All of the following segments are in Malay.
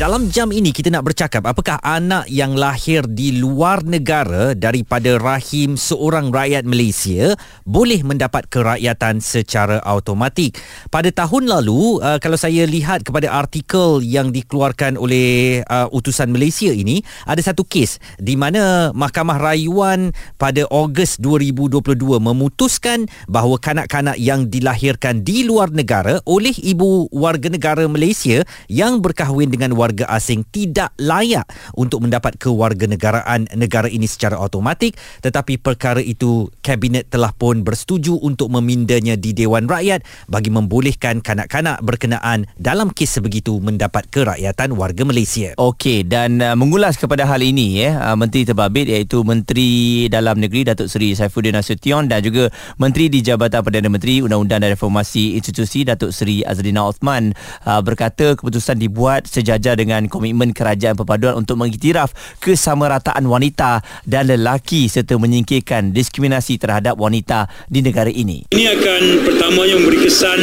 Dalam jam ini kita nak bercakap apakah anak yang lahir di luar negara daripada rahim seorang rakyat Malaysia boleh mendapat kerakyatan secara automatik. Pada tahun lalu uh, kalau saya lihat kepada artikel yang dikeluarkan oleh uh, utusan Malaysia ini ada satu kes di mana Mahkamah Rayuan pada Ogos 2022 memutuskan bahawa kanak-kanak yang dilahirkan di luar negara oleh ibu warga negara Malaysia yang berkahwin dengan warga warga asing tidak layak untuk mendapat kewarganegaraan negara ini secara automatik tetapi perkara itu kabinet telah pun bersetuju untuk memindanya di Dewan Rakyat bagi membolehkan kanak-kanak berkenaan dalam kes sebegitu mendapat kerakyatan warga Malaysia. Okey dan uh, mengulas kepada hal ini ya uh, Menteri Terbabit iaitu Menteri Dalam Negeri Datuk Seri Saifuddin Nasution dan juga Menteri di Jabatan Perdana Menteri Undang-Undang dan Reformasi Institusi Datuk Seri Azrina Othman uh, berkata keputusan dibuat sejajar dengan komitmen kerajaan perpaduan untuk mengiktiraf kesamarataan wanita dan lelaki serta menyingkirkan diskriminasi terhadap wanita di negara ini. Ini akan pertamanya memberi kesan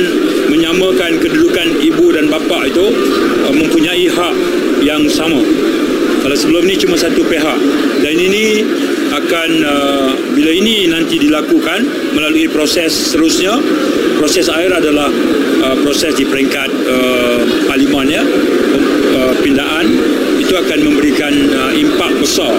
menyamakan kedudukan ibu dan bapa itu uh, mempunyai hak yang sama. Kalau sebelum ini cuma satu pihak dan ini akan uh, bila ini nanti dilakukan melalui proses seterusnya proses akhir adalah uh, proses di peringkat uh, parlimen ya pindaan itu akan memberikan uh, impak besar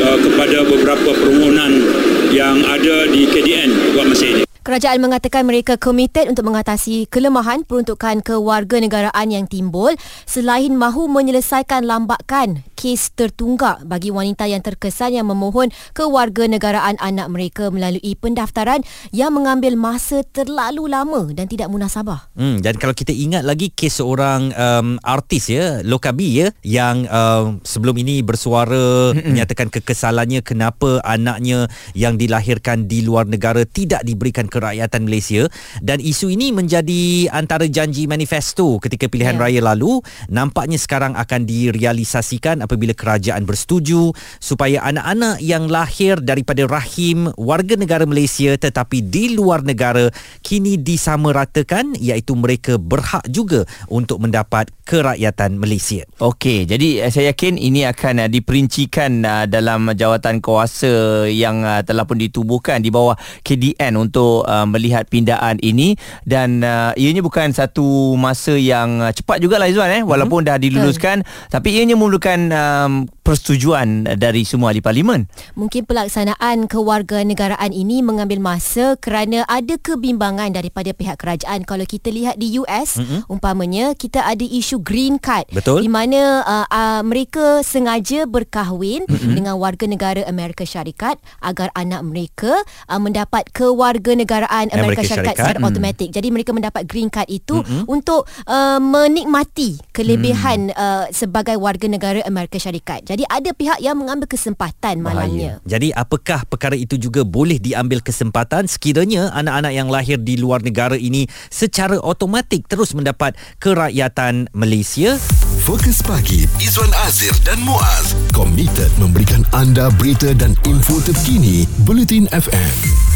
uh, kepada beberapa permohonan yang ada di KDN buat masa ini. Kerajaan mengatakan mereka komited untuk mengatasi kelemahan peruntukan kewarganegaraan yang timbul selain mahu menyelesaikan lambakan kes tertunggak bagi wanita yang terkesan yang memohon kewarganegaraan anak mereka melalui pendaftaran yang mengambil masa terlalu lama dan tidak munasabah. Hmm, dan kalau kita ingat lagi kes seorang um, artis ya, Lokabi ya yang um, sebelum ini bersuara menyatakan kekesalannya kenapa anaknya yang dilahirkan di luar negara tidak diberikan kerakyatan Malaysia dan isu ini menjadi antara janji manifesto ketika pilihan yeah. raya lalu nampaknya sekarang akan direalisasikan apabila kerajaan bersetuju supaya anak-anak yang lahir daripada rahim warga negara Malaysia tetapi di luar negara kini disamaratakan iaitu mereka berhak juga untuk mendapat kerakyatan Malaysia. Okey, jadi eh, saya yakin ini akan uh, diperincikan uh, dalam jawatan kuasa yang uh, telah pun ditubuhkan di bawah KDN untuk uh, melihat pindaan ini dan uh, ianya bukan satu masa yang uh, cepat jugalah Izwan eh walaupun mm-hmm. dah diluluskan hmm. tapi ianya memerlukan um, persetujuan dari semua ahli parlimen. Mungkin pelaksanaan kewarganegaraan ini mengambil masa kerana ada kebimbangan daripada pihak kerajaan. Kalau kita lihat di US, mm-hmm. umpamanya kita ada isu green card Betul. di mana uh, uh, mereka sengaja berkahwin mm-hmm. dengan warga negara Amerika Syarikat agar anak mereka uh, mendapat kewarganegaraan Amerika, Amerika Syarikat, Syarikat secara mm. automatik. Jadi mereka mendapat green card itu mm-hmm. untuk uh, menikmati kelebihan mm. uh, sebagai warga negara Amerika Syarikat. Jadi ada pihak yang mengambil kesempatan malangnya. Jadi apakah perkara itu juga boleh diambil kesempatan sekiranya anak-anak yang lahir di luar negara ini secara automatik terus mendapat kerakyatan Malaysia? Fokus pagi Izwan Azir dan Muaz komited memberikan anda berita dan info terkini Bulletin FM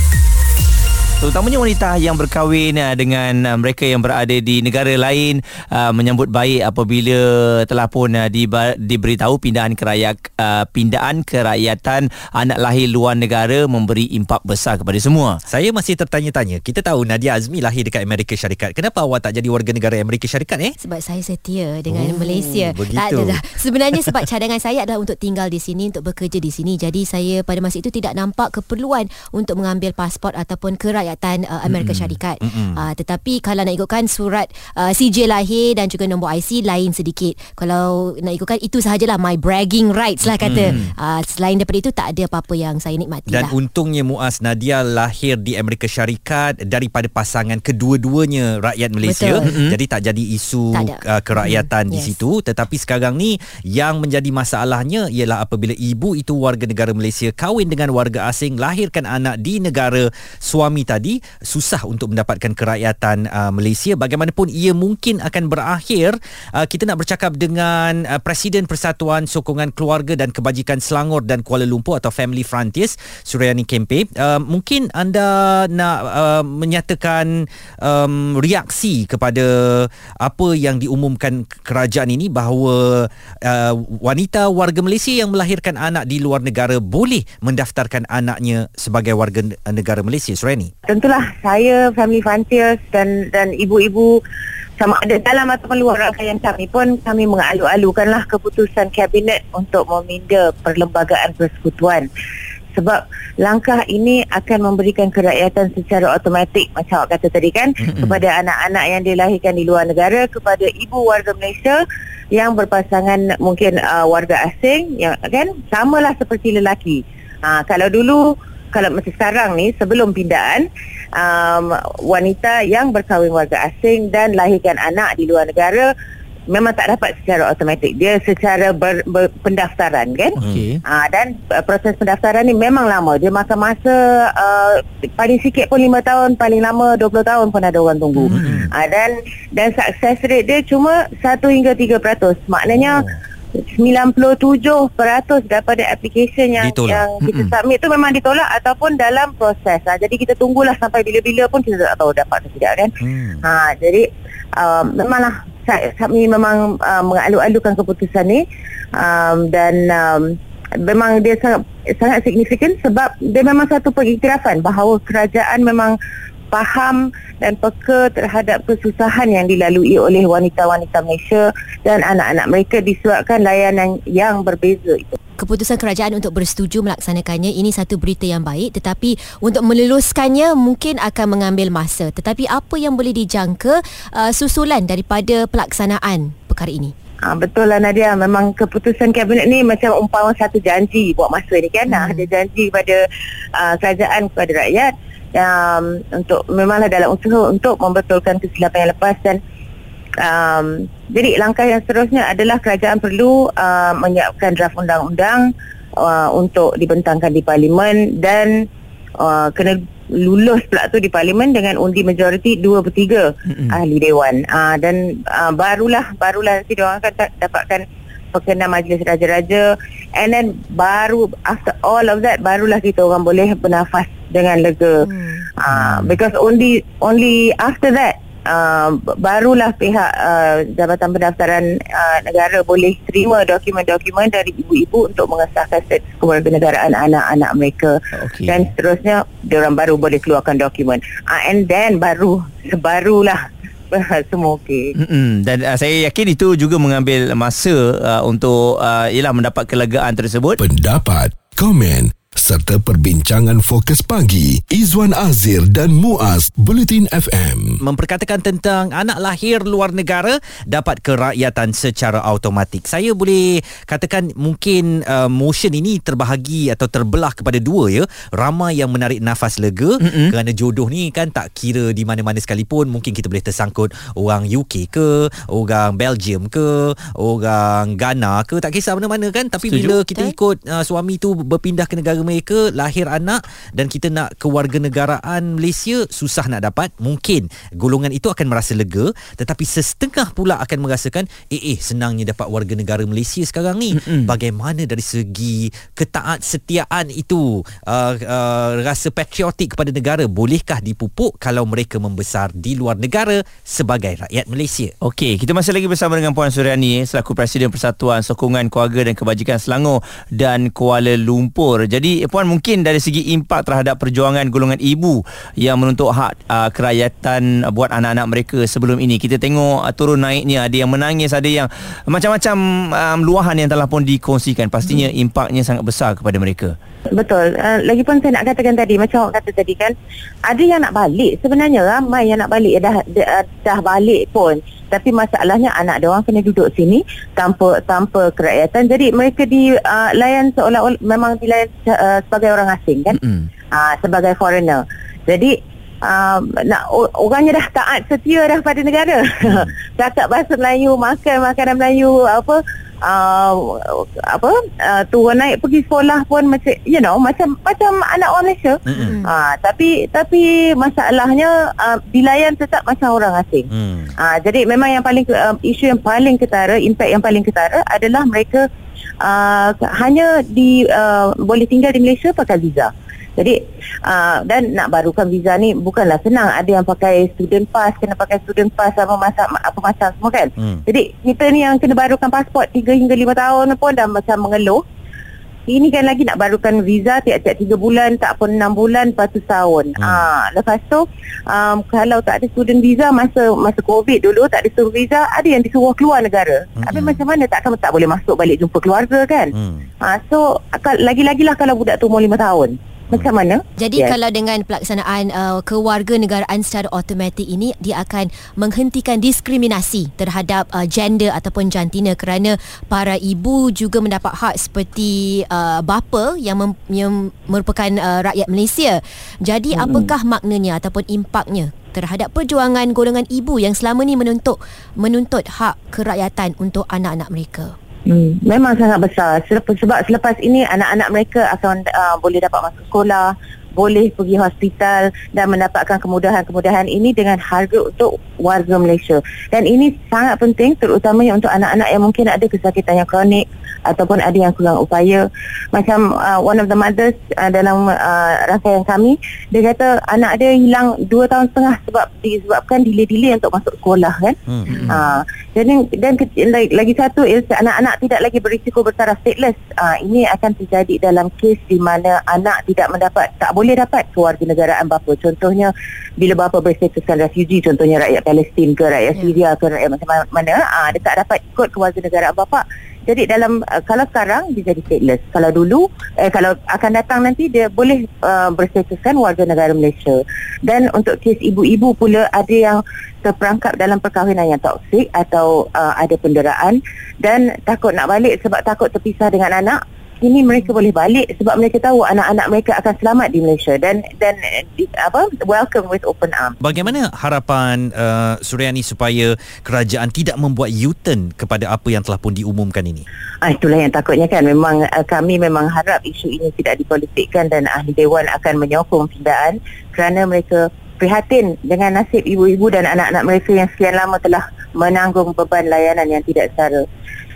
terutamanya wanita yang berkahwin uh, dengan uh, mereka yang berada di negara lain uh, menyambut baik apabila telah pun diberitahu pindahan kerayak uh, pindaan kerakyatan anak lahir luar negara memberi impak besar kepada semua. Saya masih tertanya-tanya. Kita tahu Nadia Azmi lahir dekat Amerika Syarikat. Kenapa awak tak jadi warga negara Amerika Syarikat eh? Sebab saya setia dengan oh, Malaysia. Begitu. Tak ada dah. Sebenarnya sebab cadangan saya adalah untuk tinggal di sini untuk bekerja di sini. Jadi saya pada masa itu tidak nampak keperluan untuk mengambil pasport ataupun kerakyatan kerakyatan uh, Amerika mm-hmm. Syarikat. Mm-hmm. Uh, tetapi kalau nak ikutkan surat uh, CJ lahir dan juga nombor IC lain sedikit. Kalau nak ikutkan itu sahajalah my bragging rights lah kata. Mm-hmm. Uh, selain daripada itu tak ada apa-apa yang saya nikmati dan lah. untungnya Muaz Nadia lahir di Amerika Syarikat daripada pasangan kedua-duanya rakyat Malaysia. Mm-hmm. Jadi tak jadi isu tak uh, kerakyatan mm-hmm. di yes. situ. Tetapi sekarang ni yang menjadi masalahnya ialah apabila ibu itu warga negara Malaysia kahwin dengan warga asing lahirkan anak di negara suami tadi tadi susah untuk mendapatkan kerakyatan uh, Malaysia. Bagaimanapun ia mungkin akan berakhir uh, kita nak bercakap dengan uh, Presiden Persatuan Sokongan Keluarga dan Kebajikan Selangor dan Kuala Lumpur atau Family Frontiers Suryani Kempe. Uh, mungkin anda nak uh, menyatakan um, reaksi kepada apa yang diumumkan kerajaan ini bahawa uh, wanita warga Malaysia yang melahirkan anak di luar negara boleh mendaftarkan anaknya sebagai warga negara Malaysia Surani tentulah saya family frontiers dan dan ibu-ibu sama ada dalam ataupun luar rangkaian kami pun kami mengalu-alukanlah keputusan kabinet untuk meminda perlembagaan persekutuan sebab langkah ini akan memberikan kerakyatan secara automatik macam awak kata tadi kan mm-hmm. kepada anak-anak yang dilahirkan di luar negara kepada ibu warga Malaysia yang berpasangan mungkin uh, warga asing yang kan samalah seperti lelaki. Ha, kalau dulu kalau macam sekarang ni sebelum pindaan um, wanita yang berkahwin warga asing dan lahirkan anak di luar negara memang tak dapat secara automatik dia secara ber, ber, pendaftaran kan okay. uh, dan uh, proses pendaftaran ni memang lama dia makan masa uh, paling sikit pun 5 tahun paling lama 20 tahun pun ada orang tunggu hmm. uh, dan dan success rate dia cuma 1 hingga 3% maknanya oh. 97% daripada application yang ditolak. yang kita mm-hmm. submit tu memang ditolak ataupun dalam proses. Ha, jadi kita tunggulah sampai bila-bila pun kita tak tahu dapat atau tidak kan. Mm. Ha, jadi um, memanglah kami memang uh, mengalu-alukan keputusan ni um, dan um, memang dia sangat sangat signifikan sebab dia memang satu pengiktirafan bahawa kerajaan memang faham dan peka terhadap kesusahan yang dilalui oleh wanita-wanita Malaysia dan anak-anak mereka disebabkan layanan yang berbeza itu. Keputusan kerajaan untuk bersetuju melaksanakannya ini satu berita yang baik tetapi untuk meluluskannya mungkin akan mengambil masa. Tetapi apa yang boleh dijangka uh, susulan daripada pelaksanaan perkara ini? Ha, betul lah Nadia Memang keputusan kabinet ni Macam umpama satu janji Buat masa ni kan hmm. Ada janji kepada uh, Kerajaan kepada rakyat um, untuk memanglah dalam usaha untuk membetulkan kesilapan yang lepas dan um, jadi langkah yang seterusnya adalah kerajaan perlu uh, menyiapkan draft undang-undang uh, untuk dibentangkan di parlimen dan uh, kena lulus pula tu di parlimen dengan undi majoriti 2 per 3 mm-hmm. ahli dewan uh, dan uh, barulah barulah nanti dia akan dapatkan perkenan majlis raja-raja and then baru after all of that barulah kita orang boleh bernafas dengan lega hmm. uh, because only only after that Uh, barulah pihak uh, Jabatan Pendaftaran uh, Negara boleh terima dokumen-dokumen dari ibu-ibu untuk mengesahkan set kewarganegaraan anak-anak mereka okay. dan seterusnya diorang baru boleh keluarkan dokumen uh, and then baru sebarulah semua okey. Mm-mm. Dan uh, saya yakin itu juga mengambil masa uh, untuk uh, ialah mendapat kelegaan tersebut. Pendapat, komen serta perbincangan fokus pagi Izwan Azir dan Muaz Bulletin FM memperkatakan tentang anak lahir luar negara dapat kerakyatan secara automatik. Saya boleh katakan mungkin uh, motion ini terbahagi atau terbelah kepada dua ya. Ramai yang menarik nafas lega mm-hmm. kerana jodoh ni kan tak kira di mana-mana sekalipun mungkin kita boleh tersangkut orang UK ke, orang Belgium ke, orang Ghana ke tak kisah mana-mana kan tapi Setuju. bila kita ikut uh, suami tu berpindah ke negara mereka lahir anak dan kita nak kewarganegaraan Malaysia susah nak dapat. Mungkin golongan itu akan merasa lega tetapi sesetengah pula akan merasakan eh eh senangnya dapat warga negara Malaysia sekarang ni. Mm-mm. bagaimana dari segi ketaat setiaan itu? Uh, uh, rasa patriotik kepada negara bolehkah dipupuk kalau mereka membesar di luar negara sebagai rakyat Malaysia? Okey kita masih lagi bersama dengan Puan Suryani selaku Presiden Persatuan Sokongan Keluarga dan Kebajikan Selangor dan Kuala Lumpur. Jadi puan mungkin dari segi impak terhadap perjuangan golongan ibu yang menuntut hak uh, kerakyatan buat anak-anak mereka sebelum ini. Kita tengok uh, turun naiknya. Ada yang menangis ada yang macam-macam um, luahan yang telah pun dikongsikan. Pastinya hmm. impaknya sangat besar kepada mereka Betul. Uh, lagipun saya nak katakan tadi macam awak kata tadi kan, ada yang nak balik. Sebenarnya ramai yang nak balik dah dah, dah balik pun. Tapi masalahnya anak dia orang kena duduk sini tanpa tanpa kerakyatan. Jadi mereka di uh, layan seolah-olah memang dilayan uh, sebagai orang asing kan. Mm-hmm. Uh, sebagai foreigner. Jadi uh, nak orangnya dah taat setia dah pada negara. Mm. Cakap bahasa Melayu, makan makanan Melayu apa uh, apa uh, turun naik pergi sekolah pun macam you know macam macam anak orang Malaysia. Mm-mm. Uh, tapi tapi masalahnya uh, dilayan tetap macam orang asing. Hmm. Uh, jadi memang yang paling uh, isu yang paling ketara, impact yang paling ketara adalah mereka uh, hanya di uh, boleh tinggal di Malaysia pakai visa. Jadi uh, dan nak barukan visa ni bukanlah senang. Ada yang pakai student pass, kena pakai student pass apa macam apa macam semua kan. Hmm. Jadi kita ni yang kena barukan pasport 3 hingga 5 tahun pun dah macam mengeluh. Ini kan lagi nak barukan visa tiap-tiap 3 bulan, tak pun 6 bulan, lepas tu setahun. Hmm. Ah, lepas tu um, kalau tak ada student visa masa masa COVID dulu tak ada student visa, ada yang disuruh keluar negara. Hmm. Habis macam mana takkan tak boleh masuk balik jumpa keluarga kan? Hmm. Ah, so lagi-lagilah kalau budak tu umur 5 tahun. Macam mana? Jadi Yes. kalau dengan pelaksanaan uh, kewarganegaraan secara automatik ini dia akan menghentikan diskriminasi terhadap uh, gender ataupun jantina kerana para ibu juga mendapat hak seperti uh, bapa yang, mem- yang merupakan uh, rakyat Malaysia. Jadi hmm. apakah maknanya ataupun impaknya terhadap perjuangan golongan ibu yang selama ni menuntut menuntut hak kerakyatan untuk anak-anak mereka? Hmm, memang sangat besar sebab, sebab selepas ini anak-anak mereka akan uh, boleh dapat masuk sekolah, boleh pergi hospital dan mendapatkan kemudahan-kemudahan ini dengan harga untuk warga Malaysia. Dan ini sangat penting terutamanya untuk anak-anak yang mungkin ada kesakitan yang kronik ataupun ada yang kurang upaya. Macam uh, one of the mothers uh, dalam uh, rangkaian kami, dia kata anak dia hilang 2 tahun setengah sebab disebabkan delay-delay untuk masuk sekolah kan. Hmm. Uh, dan dan ke, lagi, lagi satu is anak-anak tidak lagi berisiko bertaraf stateless. Uh, ini akan terjadi dalam kes di mana anak tidak mendapat tak boleh dapat kewarganegaraan bapa. Contohnya bila bapa berstatuskan refugee contohnya rakyat Palestin ke rakyat Ya. Syria ke rakyat macam mana uh, dia tak dapat ikut kewarganegaraan bapa. Jadi dalam uh, kalau sekarang dia jadi stateless. Kalau dulu eh kalau akan datang nanti dia boleh uh, berstatuskan warga negara Malaysia. Dan untuk kes ibu-ibu pula ada yang terperangkap dalam perkahwinan yang toksik atau uh, ada penderaan dan takut nak balik sebab takut terpisah dengan anak. Ini mereka boleh balik sebab mereka tahu anak-anak mereka akan selamat di Malaysia dan dan eh, apa welcome with open arms. Bagaimana harapan uh, Suryani supaya kerajaan tidak membuat U-turn kepada apa yang telah pun diumumkan ini? Ah, itulah yang takutnya kan memang uh, kami memang harap isu ini tidak dipolitikkan dan ahli dewan akan menyokong pindaan kerana mereka prihatin dengan nasib ibu-ibu dan anak-anak mereka yang sekian lama telah menanggung beban layanan yang tidak setara.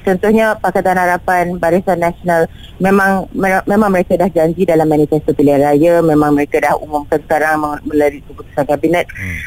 Contohnya Pakatan Harapan Barisan Nasional memang me- memang mereka dah janji dalam manifesto pilihan raya, memang mereka dah umumkan sekarang melalui keputusan kabinet. Hmm.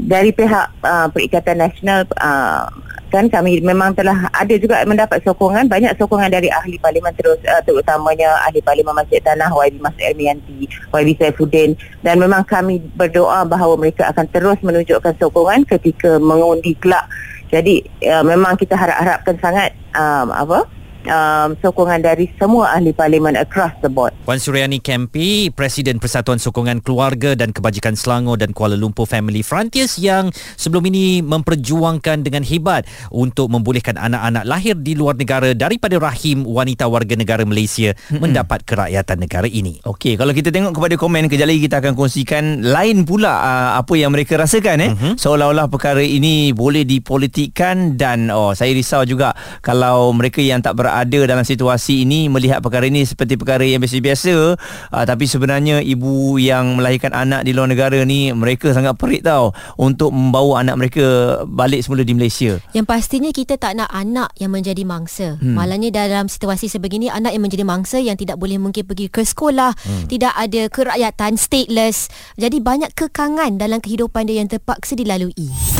dari pihak uh, Perikatan Nasional uh, kan kami memang telah ada juga mendapat sokongan banyak sokongan dari ahli parlimen terus uh, terutamanya ahli parlimen Masjid Tanah YB Masud Ermianti YB Saifuddin. Dan memang kami berdoa bahawa mereka akan terus menunjukkan sokongan ketika mengundi kelak jadi uh, memang kita harap-harapkan sangat um, apa um, sokongan dari semua ahli parlimen across the board Wan Suryani Kempi, Presiden Persatuan Sokongan Keluarga dan Kebajikan Selangor dan Kuala Lumpur Family Frontiers yang sebelum ini memperjuangkan dengan hebat untuk membolehkan anak-anak lahir di luar negara daripada rahim wanita warga negara Malaysia mendapat kerakyatan negara ini. Okey, kalau kita tengok kepada komen kejap lagi kita akan kongsikan lain pula uh, apa yang mereka rasakan eh. Uh-huh. Seolah-olah perkara ini boleh dipolitikkan dan oh saya risau juga kalau mereka yang tak berada dalam situasi ini melihat perkara ini seperti perkara yang biasa-biasa uh, tapi sebenarnya ibu yang melahirkan anak di luar negara ni mereka sangat perit tau untuk membawa anak mereka balik semula di Malaysia. Yang pastinya kita tak nak anak yang menjadi mangsa. Hmm. Malangnya dalam situasi sebegini anak yang menjadi mangsa yang tidak boleh mungkin pergi ke sekolah, hmm. tidak ada kerakyatan, stateless. Jadi banyak kekangan dalam kehidupan dia yang terpaksa dilalui.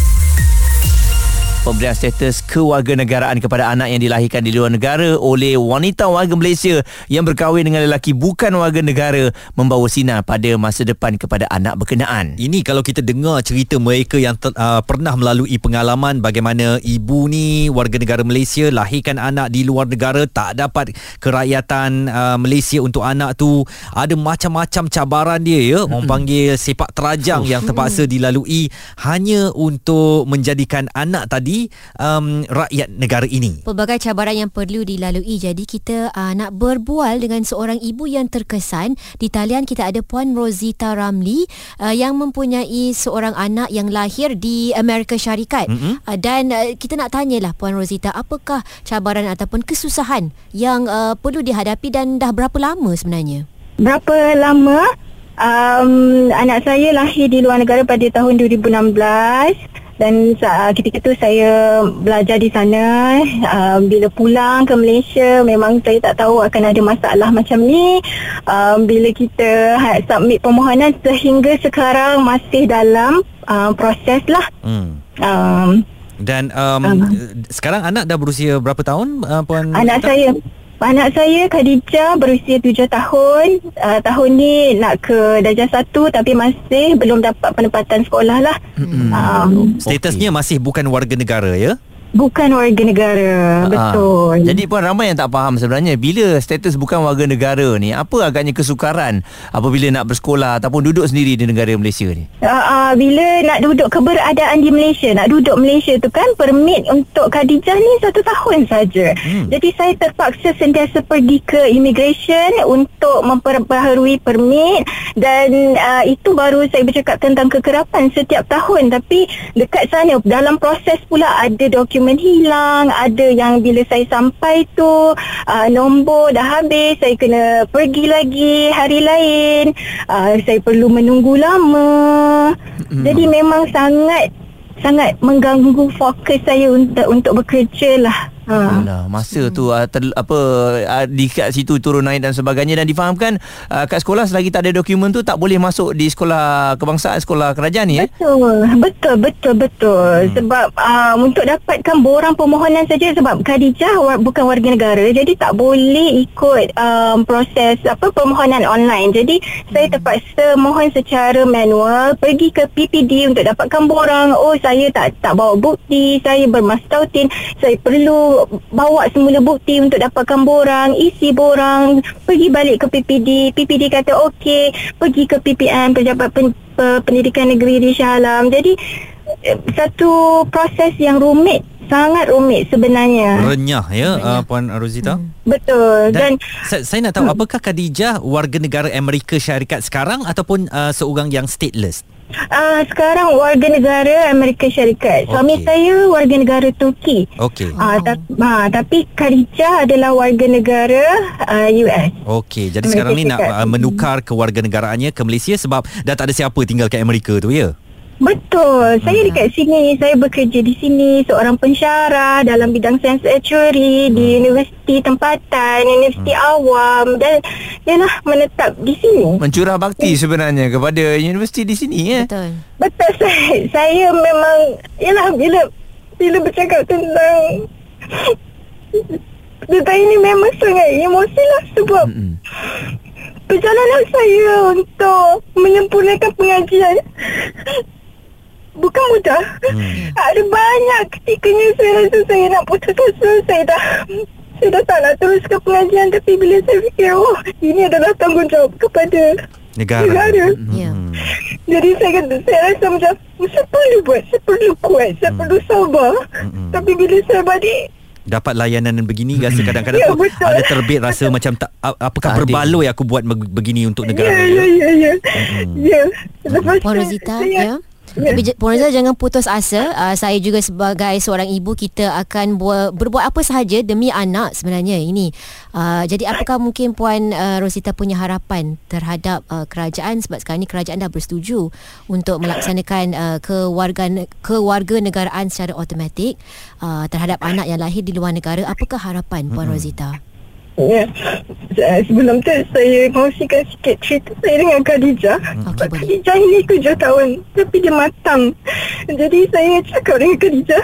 Pemberian status kewarganegaraan kepada anak yang dilahirkan di luar negara oleh wanita warga Malaysia yang berkahwin dengan lelaki bukan warga negara membawa sinar pada masa depan kepada anak berkenaan. Ini kalau kita dengar cerita mereka yang ter, uh, pernah melalui pengalaman bagaimana ibu ni warga negara Malaysia lahirkan anak di luar negara tak dapat kerakyatan uh, Malaysia untuk anak tu. Ada macam-macam cabaran dia ya. Orang panggil sepak terajang yang terpaksa dilalui hanya untuk menjadikan anak tadi menjadi um, rakyat negara ini. Pelbagai cabaran yang perlu dilalui jadi kita uh, nak berbual dengan seorang ibu yang terkesan di talian kita ada Puan Rosita Ramli uh, yang mempunyai seorang anak yang lahir di Amerika Syarikat mm-hmm. uh, dan uh, kita nak tanyalah Puan Rosita apakah cabaran ataupun kesusahan yang uh, perlu dihadapi dan dah berapa lama sebenarnya? Berapa lama? Um, anak saya lahir di luar negara pada tahun 2016 dan uh, ketika itu saya belajar di sana uh, bila pulang ke Malaysia memang saya tak tahu akan ada masalah macam ni. Um, bila kita ha, submit permohonan sehingga sekarang masih dalam uh, proses lah. Hmm. um, dan um, uh, sekarang anak dah berusia berapa tahun uh, puan anak saya Anak saya Khadijah berusia 7 tahun. Uh, tahun ni nak ke darjah 1 tapi masih belum dapat penempatan sekolah lah. Mm-hmm. Um, Statusnya okay. masih bukan warga negara ya? Bukan warga negara ah, Betul Jadi pun ramai yang tak faham sebenarnya Bila status bukan warga negara ni Apa agaknya kesukaran Apabila nak bersekolah Ataupun duduk sendiri di negara Malaysia ni uh, uh, Bila nak duduk keberadaan di Malaysia Nak duduk Malaysia tu kan Permit untuk Khadijah ni Satu tahun saja. hmm. Jadi saya terpaksa sentiasa pergi ke immigration Untuk memperbaharui permit Dan uh, itu baru saya bercakap tentang kekerapan Setiap tahun Tapi dekat sana Dalam proses pula ada dokumen dokumen hilang ada yang bila saya sampai tu uh, nombor dah habis saya kena pergi lagi hari lain. Uh, saya perlu menunggu lama. Hmm. jadi memang sangat sangat mengganggu fokus saya untuk untuk bekerja lah Ha. Alah, masa hmm. tu uh, ter, apa uh, di kat situ turun naik dan sebagainya dan difahamkan uh, kat sekolah selagi tak ada dokumen tu tak boleh masuk di sekolah kebangsaan sekolah kerajaan ni eh. Betul. Betul betul betul. Hmm. Sebab uh, untuk dapatkan borang permohonan saja sebab Khadijah war, bukan warga negara jadi tak boleh ikut um, proses apa permohonan online. Jadi hmm. saya terpaksa mohon secara manual pergi ke PPD untuk dapatkan borang. Oh saya tak tak bawa bukti, saya bermastautin, saya perlu bawa semula bukti untuk dapatkan borang, isi borang, pergi balik ke PPD. PPD kata okey, pergi ke PPM, Pejabat Pen, Pendidikan Negeri di Shah Alam. Jadi eh, satu proses yang rumit sangat rumit sebenarnya. Renyah ya uh, puan Rosita. Hmm. Betul. Dan, dan saya, saya nak tahu hmm. apakah Khadijah warga negara Amerika Syarikat sekarang ataupun uh, seorang yang stateless? Uh, sekarang warga negara Amerika Syarikat. Suami okay. saya warga negara Turki. Okey. Uh, ta- uh, tapi Khadijah adalah warga negara uh, US. Okey. Jadi Amerika sekarang ni nak uh, menukar kewarganegaraannya ke Malaysia sebab dah tak ada siapa tinggal kat Amerika tu ya. Betul. Saya hmm. dekat sini. Saya bekerja di sini. Seorang pensyarah dalam bidang sains actuary hmm. di universiti tempatan, universiti hmm. awam dan yalah menetap di sini. Mencurah bakti hmm. sebenarnya kepada universiti di sini ya. Betul. Betul saya. Saya memang yalah bila bila bercakap tentang tentang ini memang sangat emosi lah sebab hmm. perjalanan saya untuk menyempurnakan pengajian bukan mudah. Hmm. Ada banyak ketikanya saya rasa saya nak putus asa. Saya dah saya dah tak nak teruskan pengajian tapi bila saya fikir oh ini adalah tanggungjawab kepada negara. negara. Hmm. Yeah. Jadi saya kata saya rasa macam saya perlu buat, saya perlu kuat, saya hmm. perlu sabar. Hmm. Tapi bila saya balik dapat layanan begini rasa kadang-kadang ya, tu ada terbit rasa macam tak apakah berbaloi aku buat begini untuk negara ya ya ya ya, ya. lepas Puan Rosita ya tapi Puan Razia jangan putus asa. Uh, saya juga sebagai seorang ibu kita akan buat, berbuat apa sahaja demi anak sebenarnya ini. Uh, jadi apakah mungkin Puan uh, Rosita punya harapan terhadap uh, kerajaan sebab sekarang ni kerajaan dah bersetuju untuk melaksanakan uh, kewarga kewarga negaraan secara automatik uh, terhadap anak yang lahir di luar negara. Apakah harapan Puan Rosita? Ya. Sebelum tu saya kongsikan sikit cerita saya dengan Khadijah. Okay, Khadijah ini tujuh tahun tapi dia matang. Jadi saya cakap dengan Khadijah.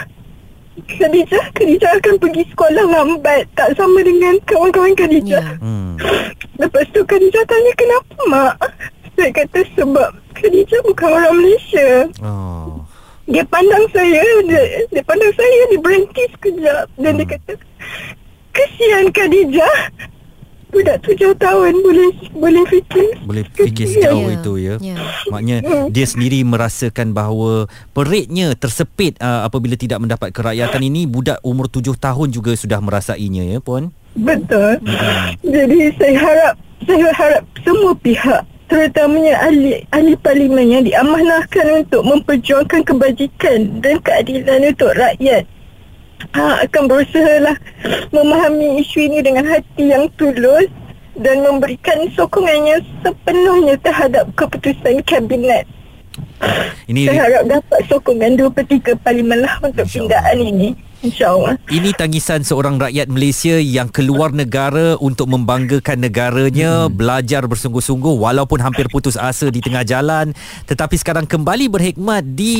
Khadijah, Khadijah akan pergi sekolah lambat tak sama dengan kawan-kawan Khadijah. Yeah. Hmm. Lepas tu Khadijah tanya kenapa mak? Saya kata sebab Khadijah bukan orang Malaysia. Oh. Dia pandang saya, dia, dia pandang saya, dia berhenti sekejap dan hmm. dia kata kesian Khadijah budak tujuh tahun boleh boleh fikir. Boleh fikir sejauh Ya. itu ya. Ya. Maknanya dia sendiri merasakan bahawa peritnya tersepit uh, apabila tidak mendapat kerakyatan ini budak umur tujuh tahun juga sudah merasainya ya puan. Betul. Jadi saya harap saya harap semua pihak terutamanya ahli ahli parlimen yang diamanahkan untuk memperjuangkan kebajikan dan keadilan untuk rakyat ha, akan berusaha lah memahami isu ini dengan hati yang tulus dan memberikan sokongan yang sepenuhnya terhadap keputusan kabinet. Ini Saya harap dapat sokongan 2 per 3 parlimen lah untuk pindaan ini. InsyaAllah. Ini tangisan seorang rakyat Malaysia yang keluar negara untuk membanggakan negaranya, hmm. belajar bersungguh-sungguh walaupun hampir putus asa di tengah jalan tetapi sekarang kembali berhikmat di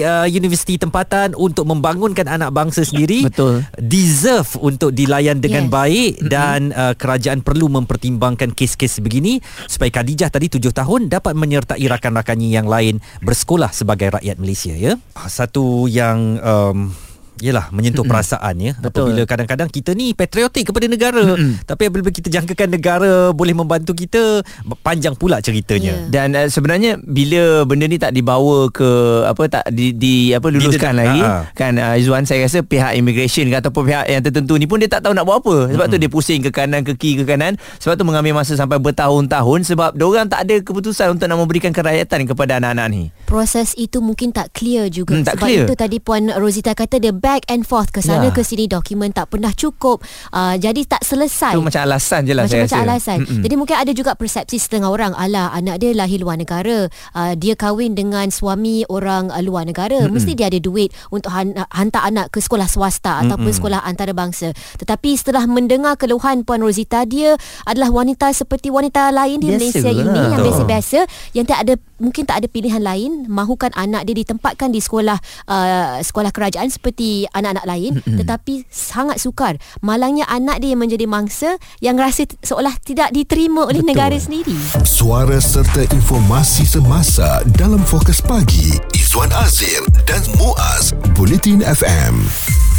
uh, universiti tempatan untuk membangunkan anak bangsa sendiri. Betul. Deserve untuk dilayan dengan Yes. baik dan uh, kerajaan perlu mempertimbangkan kes-kes begini supaya Khadijah tadi 7 tahun dapat menyertai rakan-rakannya yang lain bersekolah sebagai rakyat Malaysia ya. Ah, Satu yang um, Yelah menyentuh mm perasaan ya Betul. Apabila kadang-kadang kita ni patriotik kepada negara mm Tapi apabila kita jangkakan negara Boleh membantu kita Panjang pula ceritanya Ya. Dan uh, sebenarnya bila benda ni tak dibawa ke apa tak di, di apa luluskan Di- lagi ha. kan uh, Izwan saya rasa pihak immigration ke ataupun pihak yang tertentu ni pun dia tak tahu nak buat apa. Sebab tu dia pusing ke kanan ke kiri ke kanan. Sebab tu mengambil masa sampai bertahun-tahun sebab orang tak ada keputusan untuk nak memberikan kerakyatan kepada anak-anak ni. proses itu mungkin tak clear juga Hmm, tak sebab clear. itu tadi puan Rosita kata dia back and forth ke sana Ya. ke sini dokumen tak pernah cukup uh, jadi tak selesai Tu macam alasan je lah saya macam-macam rasa. alasan. Mm-mm. Jadi mungkin ada juga persepsi setengah orang, alah anak dia lahir luar negara, uh, dia kahwin dengan suami orang uh, luar negara, Mm-mm. mesti dia ada duit untuk han- hantar anak ke sekolah swasta ataupun Mm-mm. sekolah antarabangsa. Tetapi setelah mendengar keluhan puan Rosita, dia adalah wanita seperti wanita lain di Biasa Malaysia lah. ini yang biasa-biasa yang tak ada mungkin tak ada pilihan lain mahukan anak dia ditempatkan di sekolah uh, sekolah kerajaan seperti anak-anak lain mm-hmm. tetapi sangat sukar malangnya anak dia yang menjadi mangsa yang rasa seolah tidak diterima oleh Betul. negara sendiri Suara serta informasi semasa dalam Fokus Pagi Izwan Azir dan Muaz Bulletin FM.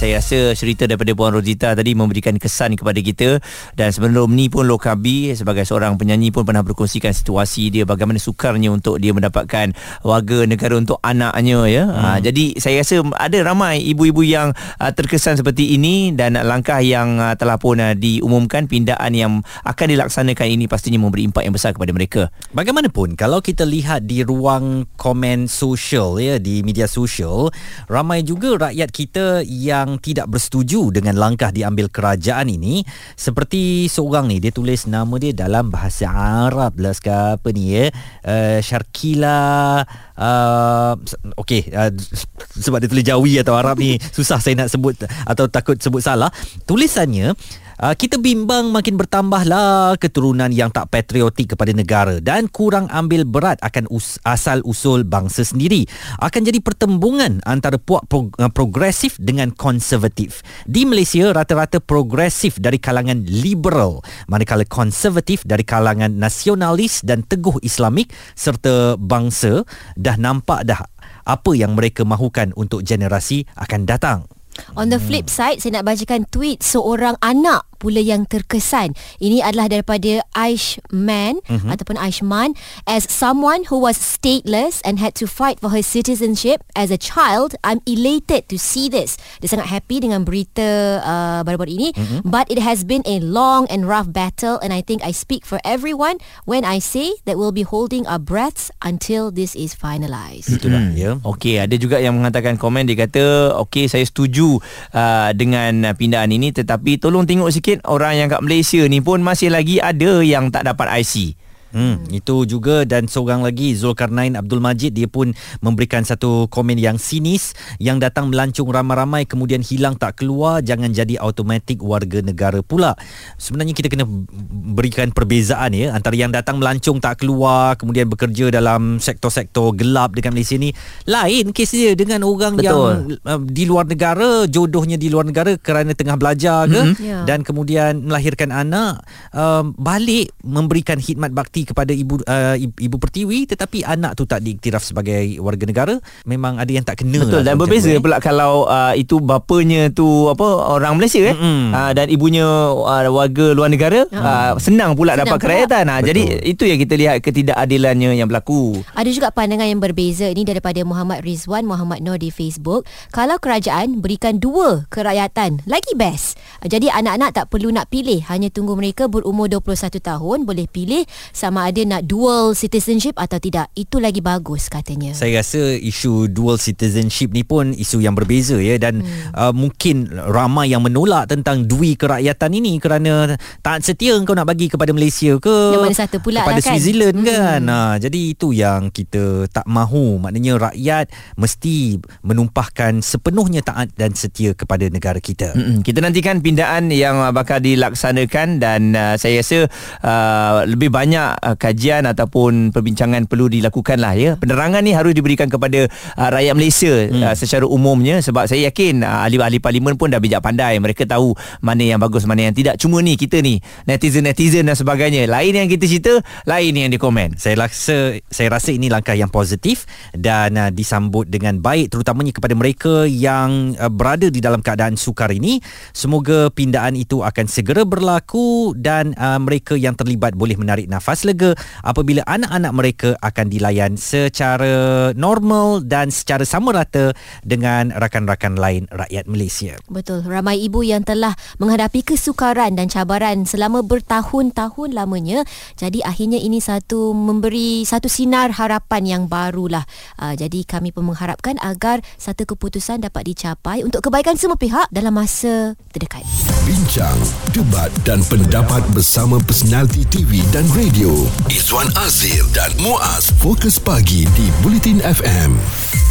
Saya rasa cerita daripada Puan Rosita tadi memberikan kesan kepada kita dan sebelum ni pun Lokabi sebagai seorang penyanyi pun pernah berkongsikan situasi dia bagaimana sukarnya untuk dia mendapatkan warga negara untuk anaknya ya. Hmm. Ha, jadi saya rasa ada ramai ibu-ibu yang uh, terkesan seperti ini dan langkah yang uh, telah pun uh, diumumkan pindaan yang akan dilaksanakan ini pastinya memberi impak yang besar kepada mereka. Bagaimanapun kalau kita lihat di ruang komen sosial ya di media sosial ramai juga rakyat kita yang tidak bersetuju dengan langkah diambil kerajaan ini seperti seorang ni dia tulis nama dia dalam bahasa Arab lah apa ni ya. Uh, Sharkila uh, okey uh, sebab dia tulis Jawi atau Arab ni susah saya nak sebut atau takut sebut salah. Tulisannya Uh, kita bimbang makin bertambahlah keturunan yang tak patriotik kepada negara dan kurang ambil berat akan us- asal usul bangsa sendiri. Akan jadi pertembungan antara puak pro- uh, progresif dengan konservatif. Di Malaysia rata-rata progresif dari kalangan liberal manakala konservatif dari kalangan nasionalis dan teguh Islamik serta bangsa dah nampak dah apa yang mereka mahukan untuk generasi akan datang. On the flip side, saya nak bacakan tweet seorang anak pula yang terkesan. Ini adalah daripada Aishman mm-hmm. ataupun Aishman as someone who was stateless and had to fight for her citizenship as a child. I'm elated to see this. Dia sangat happy dengan berita uh, baru-baru ini, mm-hmm. but it has been a long and rough battle and I think I speak for everyone when I say that we'll be holding our breaths until this is finalized. Itulah ya. Okey, ada juga yang mengatakan komen dia kata, okey saya setuju uh, dengan pindaan ini tetapi tolong tengok sikit orang yang kat Malaysia ni pun masih lagi ada yang tak dapat IC. Hmm, itu juga dan seorang lagi Zulkarnain Abdul Majid dia pun memberikan satu komen yang sinis yang datang melancung ramai-ramai kemudian hilang tak keluar jangan jadi automatik warga negara pula. Sebenarnya kita kena berikan perbezaan ya antara yang datang melancung tak keluar kemudian bekerja dalam sektor-sektor gelap dekat Malaysia ni lain kes dia dengan orang Betul. yang uh, di luar negara jodohnya di luar negara kerana tengah belajar ke Mhm. mm-hmm. Ya. dan kemudian melahirkan anak um, balik memberikan khidmat bakti simpati kepada ibu uh, ibu pertiwi tetapi anak tu tak diiktiraf sebagai warga negara memang ada yang tak kena Betul lah dan berbeza eh. pula kalau uh, itu bapanya tu apa orang Malaysia eh Mm-mm. uh, dan ibunya uh, warga luar negara uh, senang pula Senang dapat pula. Uh, Betul. jadi itu yang kita lihat ketidakadilannya yang berlaku. Ada juga pandangan yang berbeza ini daripada Muhammad Rizwan Muhammad Nur di Facebook. Kalau kerajaan berikan dua kerakyatan, lagi best. Jadi anak-anak tak perlu nak pilih, hanya tunggu mereka berumur 21 tahun boleh pilih sama ada nak dual citizenship atau tidak. Itu lagi bagus katanya. Saya rasa isu dual citizenship ni pun isu yang berbeza ya dan hmm. uh, mungkin ramai yang menolak tentang dui kerakyatan ini kerana tak setia kau nak bagi kepada Malaysia ke Yang mana satu pula kepada lah kan? Switzerland Hmm. kan. Ha, jadi itu yang kita tak mahu. Maknanya rakyat mesti menumpahkan sepenuhnya taat dan setia kepada negara kita. Mm-mm. Kita nantikan pindaan yang bakal dilaksanakan dan uh, saya rasa uh, lebih banyak uh, kajian ataupun perbincangan perlu dilakukan lah ya. Penerangan ni harus diberikan kepada uh, rakyat Malaysia hmm. uh, secara umumnya sebab saya yakin uh, ahli-ahli parlimen pun dah bijak pandai. Mereka tahu mana yang bagus mana yang tidak. Cuma ni kita ni netizen-netizen dan sebagainya. Lain yang kita cerita, lain yang dikomen. Saya rasa saya rasa ini langkah yang positif dan uh, disambut dengan baik terutamanya kepada mereka yang uh, berada di dalam keadaan sukar ini. Semoga pindaan itu akan segera berlaku dan uh, mereka yang terlibat boleh menarik nafas lega apabila anak-anak mereka akan dilayan secara normal dan secara sama rata dengan rakan-rakan lain rakyat Malaysia. Betul. Ramai ibu yang telah menghadapi kesukaran dan cabaran selama bertahun-tahun lamanya. Jadi akhirnya ini satu memberi satu sinar harapan yang barulah. Uh, jadi kami pun mengharapkan agar satu keputusan dapat dicapai untuk kebaikan semua pihak dalam masa terdekat. Bincang, debat dan pendapat bersama personaliti TV dan radio. Izwan Azir dan Muaz Fokus Pagi di Bulletin FM.